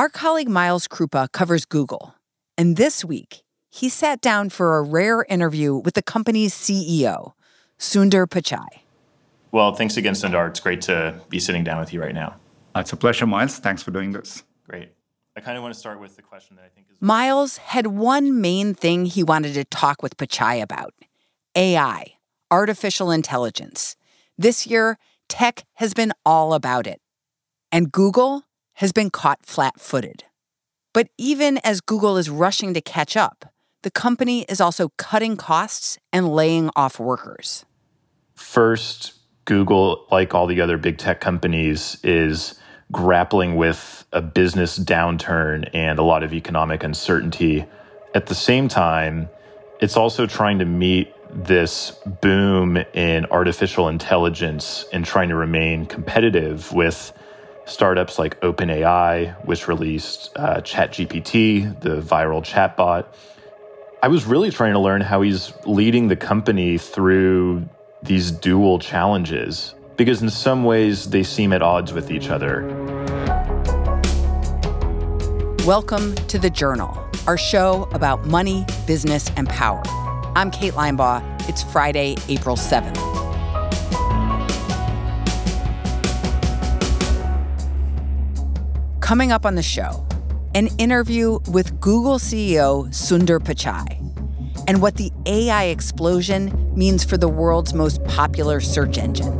Our colleague Miles Kruppa covers Google, and this week he sat down for a rare interview with the company's CEO, Sundar Pichai. Well, thanks again, Sundar. It's great to be sitting down with you right now. Uh, it's a pleasure, Miles. Thanks for doing this. Great. I kind of want to start with the question that I think is. Miles had one main thing he wanted to talk with Pichai about AI, artificial intelligence. This year, tech has been all about it. And Google has been caught flat footed. But even as Google is rushing to catch up, the company is also cutting costs and laying off workers. First, Google, like all the other big tech companies, is grappling with a business downturn and a lot of economic uncertainty. At the same time, it's also trying to meet this boom in artificial intelligence and trying to remain competitive with startups like OpenAI, which released uh, ChatGPT, the viral chatbot. I was really trying to learn how he's leading the company through these dual challenges because, in some ways, they seem at odds with each other. Welcome to The Journal, our show about money, business, and power. I'm Kate Linebaugh. It's Friday, April 7th. Coming up on the show, an interview with Google CEO Sundar Pichai and what the AI explosion means for the world's most popular search engine.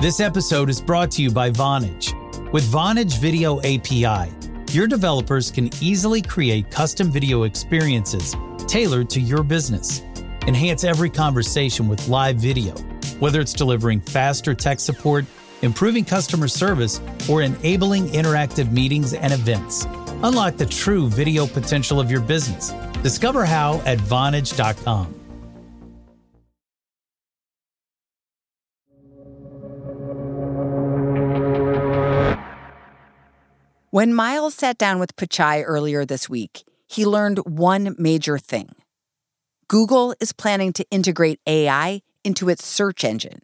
This episode is brought to you by Vonage. With Vonage Video API, your developers can easily create custom video experiences tailored to your business. Enhance every conversation with live video, whether it's delivering faster tech support, improving customer service, or enabling interactive meetings and events. Unlock the true video potential of your business. Discover how at Vonage.com. When Miles sat down with Pichai earlier this week, he learned one major thing. Google is planning to integrate AI into its search engine.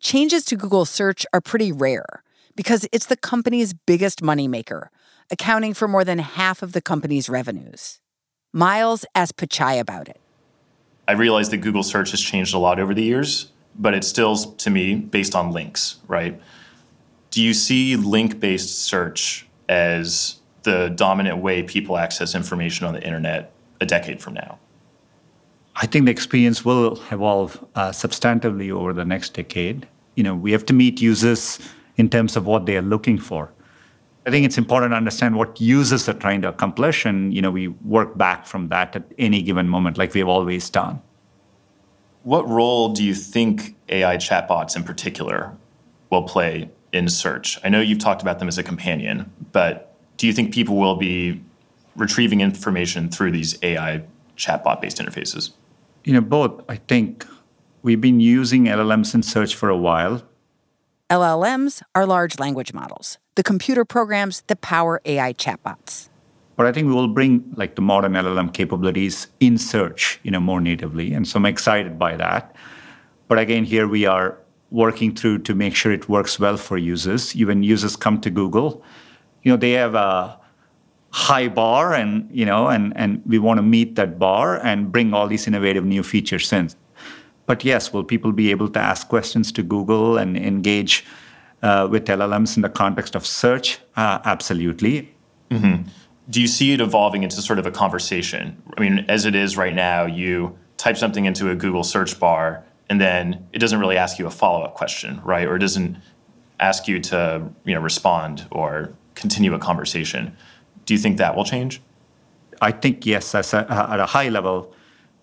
Changes to Google search are pretty rare because it's the company's biggest moneymaker, accounting for more than half of the company's revenues. Miles asked Pichai about it. I realize that Google search has changed a lot over the years, but it's still, to me, based on links, right? Do you see link based search as the dominant way people access information on the internet a decade from now? I think the experience will evolve uh, substantively over the next decade. You know, we have to meet users in terms of what they are looking for. I think it's important to understand what users are trying to accomplish, and you know, we work back from that at any given moment, like we've always done. What role do you think AI chatbots in particular will play in search? I know you've talked about them as a companion, but do you think people will be retrieving information through these AI chatbot based interfaces? You know, both. I think we've been using LLMs in search for a while. LLMs are large language models, the computer programs that power AI chatbots. But I think we will bring like the modern LLM capabilities in search, you know, more natively. And so I'm excited by that. But again, here we are working through to make sure it works well for users. Even users come to Google, you know, they have a high bar and, you know, and, and we want to meet that bar and bring all these innovative new features in. But yes, will people be able to ask questions to Google and engage uh, with LLMs in the context of search? Uh, absolutely. Mm-hmm. Do you see it evolving into sort of a conversation? I mean, as it is right now, you type something into a Google search bar and then it doesn't really ask you a follow-up question right or it doesn't ask you to you know respond or continue a conversation do you think that will change? I think yes a, at a high level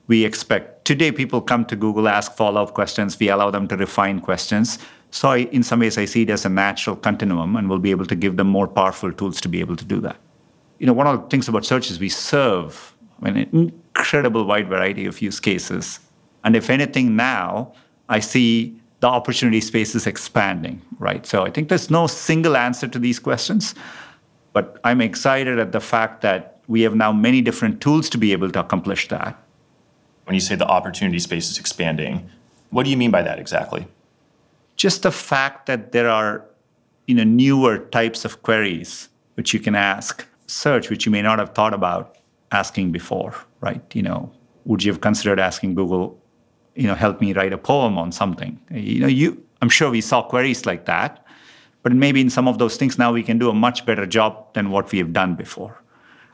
we expect. Today people come to google ask follow-up questions. We allow them to refine questions. So I, in some ways i see it as a natural continuum and we'll be able to give them more powerful tools to be able to do that. You know one of the things about search is we serve an incredible wide variety of use cases. And if anything, now I see the opportunity space is expanding, right? So I think there's no single answer to these questions, but I'm excited at the fact that we have now many different tools to be able to accomplish that. when you say the opportunity space is expanding. What do you mean by that exactly? Just the fact that there are you know, newer types of queries which you can ask search, which you may not have thought about asking before, right? You know, would you have considered asking Google, you know, help me write a poem on something? You know, you I'm sure we saw queries like that, but maybe in some of those things now we can do a much better job than what we have done before.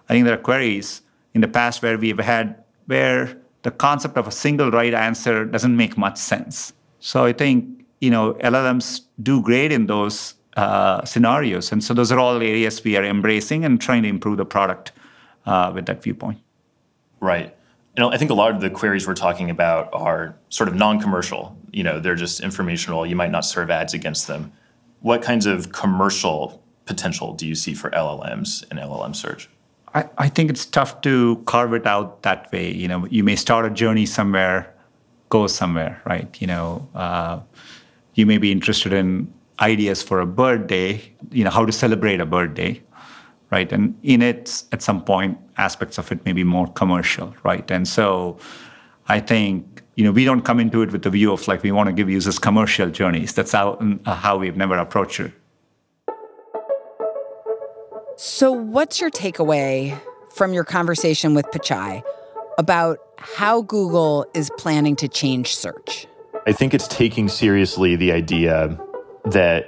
I think there are queries in the past where we've had where the concept of a single right answer doesn't make much sense. So I think you know LLMs do great in those uh, scenarios, and so those are all areas we are embracing and trying to improve the product uh, with that viewpoint. Right. You know, I think a lot of the queries we're talking about are sort of non-commercial. You know, they're just informational. You might not serve ads against them. What kinds of commercial potential do you see for LLMs and LLM search? I, I think it's tough to carve it out that way. You know, you may start a journey somewhere, go somewhere, right? You know, uh, you may be interested in ideas for a birthday, you know, how to celebrate a birthday, right? And in it, at some point, aspects of it may be more commercial, right? And so I think, you know, we don't come into it with the view of like, we want to give users commercial journeys. That's how, mm, uh, how we've never approached it. So, what's your takeaway from your conversation with Pichai about how Google is planning to change search? I think it's taking seriously the idea that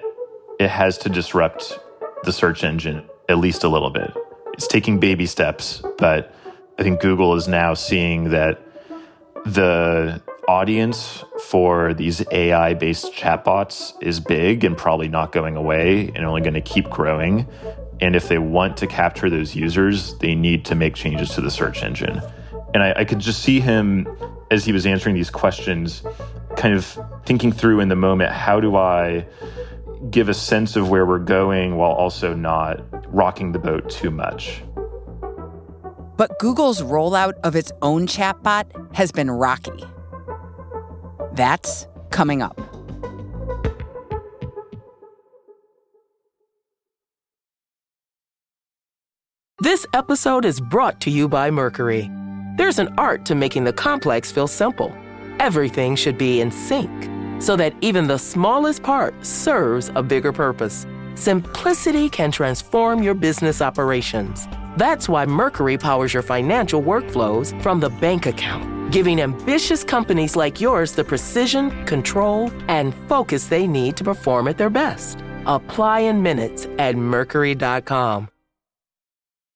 it has to disrupt the search engine at least a little bit. It's taking baby steps, but I think Google is now seeing that the audience for these AI based chatbots is big and probably not going away and only going to keep growing. And if they want to capture those users, they need to make changes to the search engine. And I, I, could just see him as he was answering these questions, kind of thinking through in the moment how do I give a sense of where we're going while also not rocking the boat too much? But Google's rollout of its own chatbot has been rocky. That's coming up. This episode is brought to you by Mercury. There's an art to making the complex feel simple. Everything should be in sync so that even the smallest part serves a bigger purpose. Simplicity can transform your business operations. That's why Mercury powers your financial workflows from the bank account, giving ambitious companies like yours the precision, control, and focus they need to perform at their best. Apply in minutes at Mercury.com.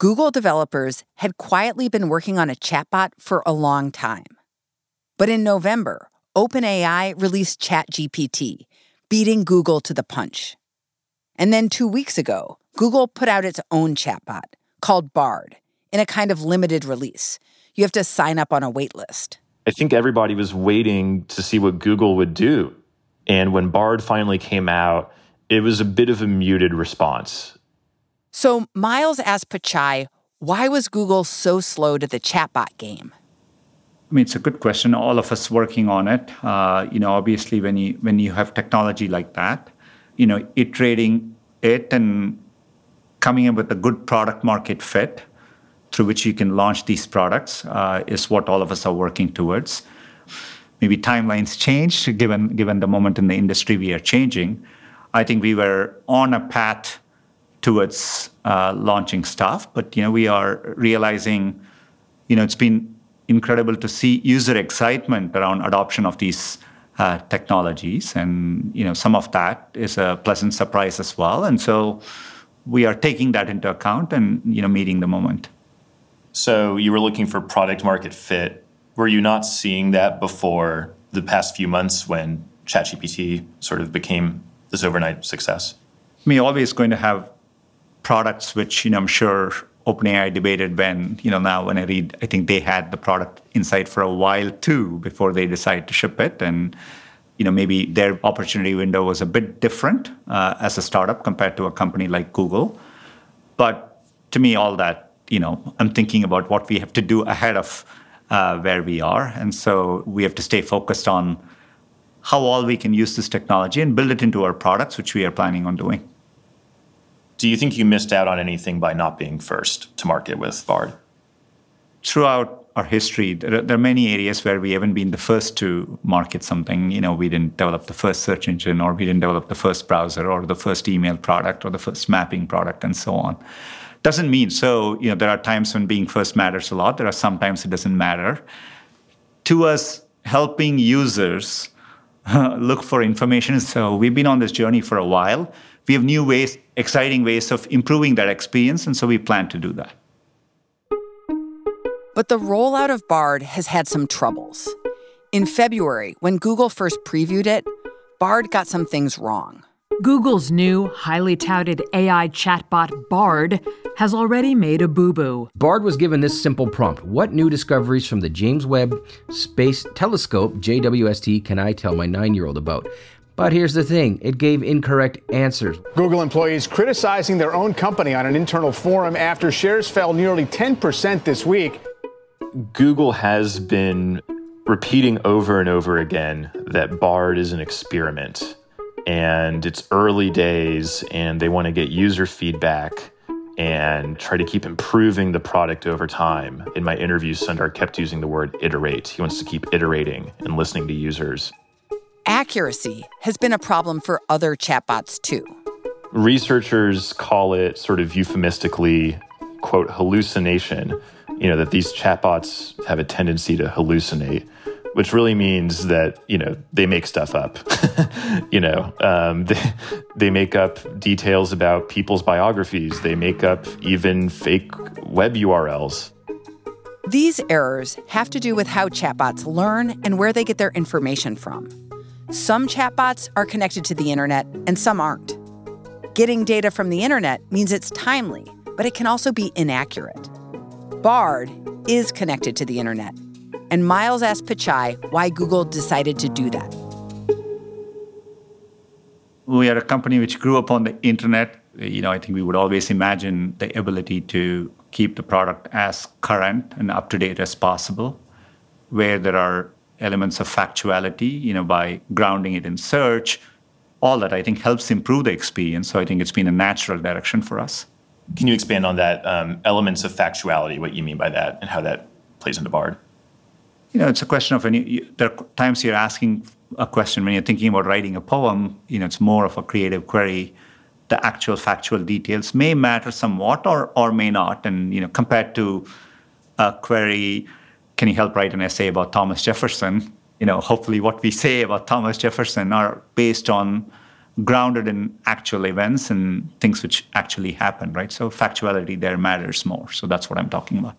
Google developers had quietly been working on a chatbot for a long time. But in November, OpenAI released ChatGPT, beating Google to the punch. And then two weeks ago, Google put out its own chatbot called Bard in a kind of limited release. You have to sign up on a waitlist. I think everybody was waiting to see what Google would do. And when Bard finally came out, it was a bit of a muted response. So Miles asked Pichai, why was Google so slow to the chatbot game? I mean, it's a good question. All of us working on it. Uh, you know, obviously, when you when you have technology like that, you know, iterating it and coming up with a good product market fit through which you can launch these products uh, is what all of us are working towards. Maybe timelines change given given the moment in the industry we are changing. I think we were on a path towards uh, launching stuff. But you know, we are realizing, you know, it's been incredible to see user excitement around adoption of these uh, technologies, and you know, some of that is a pleasant surprise as well. And so, we are taking that into account and you know, meeting the moment. So you were looking for product market fit. Were you not seeing that before the past few months when ChatGPT sort of became this overnight success? I mean, always going to have products which you know I'm sure OpenAI debated when you know now when I read I think they had the product inside for a while too before they decided to ship it. And you know maybe their opportunity window was a bit different uh, as a startup compared to a company like Google. But to me all that you know I'm thinking about what we have to do ahead of uh, where we are. And so we have to stay focused on how all we can use this technology and build it into our products which we are planning on doing do you think you missed out on anything by not being first to market with Bard? Throughout our history, there are, many areas where we haven't been the first to market something. You know, we didn't develop the first search engine, or we didn't develop the first browser, or the first email product, or the first mapping product, and so on. Doesn't mean so. You know, there are times when being first matters a lot. There are sometimes it doesn't matter. To us, helping users look for information. So we've been on this journey for a while we have new ways, exciting ways of improving that experience, and so we plan to do that. But the rollout of Bard has had some troubles. In February, when Google first previewed it, Bard got some things wrong. Google's new, highly touted AI chatbot Bard has already made a boo boo. Bard was given this simple prompt What new discoveries from the James Webb Space Telescope, JWST, can I tell my nine year old about? But here's the thing it gave incorrect answers. Google employees criticizing their own company on an internal forum after shares fell nearly 10% this week. Google has been repeating over and over again that Bard is an experiment and it's early days and they want to get user feedback and try to keep improving the product over time. In my interview, Sundar kept using the word iterate. He wants to keep iterating and listening to users. Accuracy has been a problem for other chatbots too. Researchers call it sort of euphemistically, quote, hallucination. You know, that these chatbots have a tendency to hallucinate, which really means that, you know, they make stuff up. you know, um, they, they make up details about people's biographies, they make up even fake web URLs. These errors have to do with how chatbots learn and where they get their information from. Some chatbots are connected to the internet and some aren't. Getting data from the internet means it's timely, but it can also be inaccurate. Bard is connected to the internet, and Miles asked Pichai why Google decided to do that. We are a company which grew up on the internet. You know, I think we would always imagine the ability to keep the product as current and up to date as possible. Where there are elements of factuality, you know, by grounding it in search. All that I think helps improve the experience. So I think it's been a natural direction for us. Can you expand on that um, elements of factuality, what you mean by that, and how that plays into Bard? You know, it's a question of when you, you, there are times you're asking a question when you're thinking about writing a poem. You know, it's more of a creative query. The actual factual details may matter somewhat, or or may not. And you know, compared to a query can you help write an essay about Thomas Jefferson? You know, hopefully what we say about Thomas Jefferson are based on grounded in actual events and things which actually happened, right? So factuality there matters more. So that's what I'm talking about.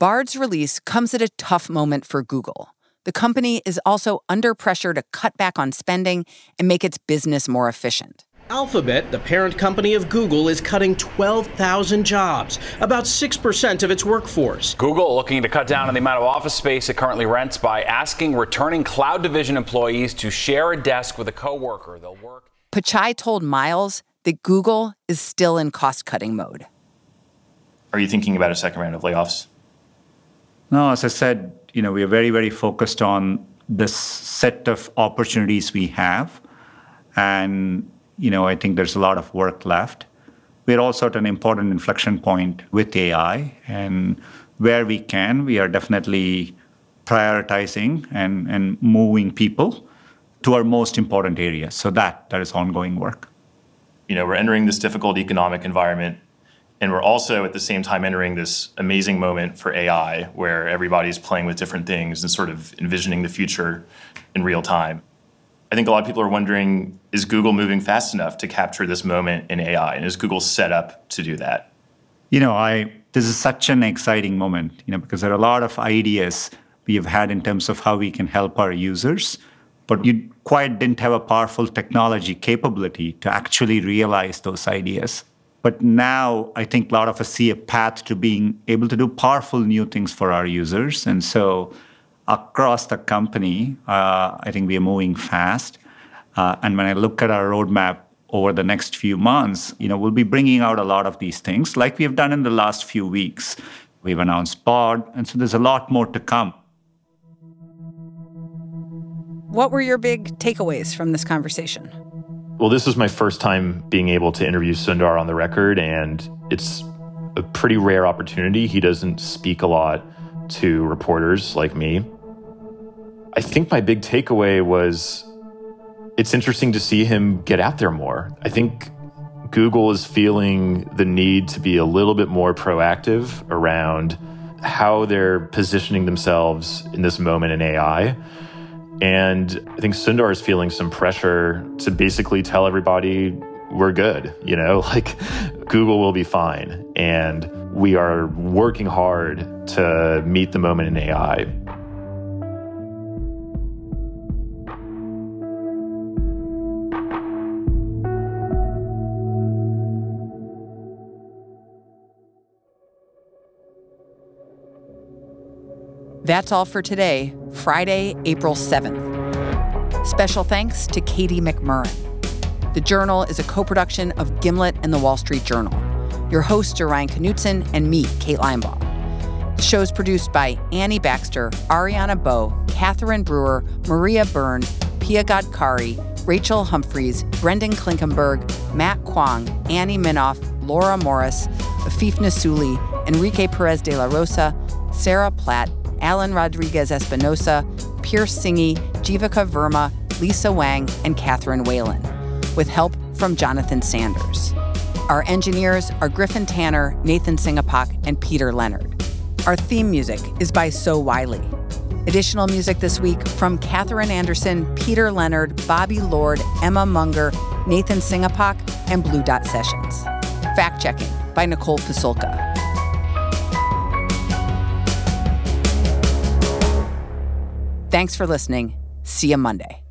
Bard's release comes at a tough moment for Google. The company is also under pressure to cut back on spending and make its business more efficient. Alphabet, the parent company of Google, is cutting 12,000 jobs, about 6% of its workforce. Google looking to cut down on the amount of office space it currently rents by asking returning cloud division employees to share a desk with a coworker. They'll work. Pichai told Miles that Google is still in cost cutting mode. Are you thinking about a second round of layoffs? No, as I said, you know, we are very, very focused on this set of opportunities we have. And you know, I think there's a lot of work left. We're also at an important inflection point with AI, and where we can, we are definitely prioritizing and, and moving people to our most important areas. So that that is ongoing work. You know, we're entering this difficult economic environment, and we're also at the same time entering this amazing moment for AI, where everybody's playing with different things and sort of envisioning the future in real time. I think a lot of people are wondering is Google moving fast enough to capture this moment in AI? And is Google set up to do that? You know, I this is such an exciting moment, you know, because there are a lot of ideas we have had in terms of how we can help our users, but you quite didn't have a powerful technology capability to actually realize those ideas. But now I think a lot of us see a path to being able to do powerful new things for our users. And so across the company, uh, I think we are moving fast. Uh, and when I look at our roadmap over the next few months, you know, we'll be bringing out a lot of these things like we have done in the last few weeks. We've announced Bard, and so there's a lot more to come. What were your big takeaways from this conversation? Well, this is my first time being able to interview Sundar on the record, and it's a pretty rare opportunity. He doesn't speak a lot to reporters like me. I think my big takeaway was it's interesting to see him get out there more. I think Google is feeling the need to be a little bit more proactive around how they're positioning themselves in this moment in AI. And I think Sundar is feeling some pressure to basically tell everybody we're good, you know, like Google will be fine. And we are working hard to meet the moment in AI. That's all for today, Friday, April 7th. Special thanks to Katie McMurran. The Journal is a co production of Gimlet and the Wall Street Journal. Your hosts are Ryan Knutson and me, Kate Linebaugh. The show is produced by Annie Baxter, Ariana Bow, Catherine Brewer, Maria Byrne, Pia Gadkari, Rachel Humphreys, Brendan Klinkenberg, Matt Kwong, Annie Minoff, Laura Morris, Afeef Nessouli, Enrique Perez de la Rosa, Sarah Platt, Alan Rodriguez Espinosa, Pierce Singgih, Jivika Verma, Lisa Wang, and Catherine Whalen, with help from Jonathan Sanders. Our engineers are Griffin Tanner, Nathan Singhapok, and Peter Leonard. Our theme music is by So Wylie. Additional music this week from Catherine Anderson, Peter Leonard, Bobby Lord, Emma Munger, Nathan Singhapok, and Blue Dot Sessions. Fact checking by Nicole Pasulka. Thanks for listening. See you Monday.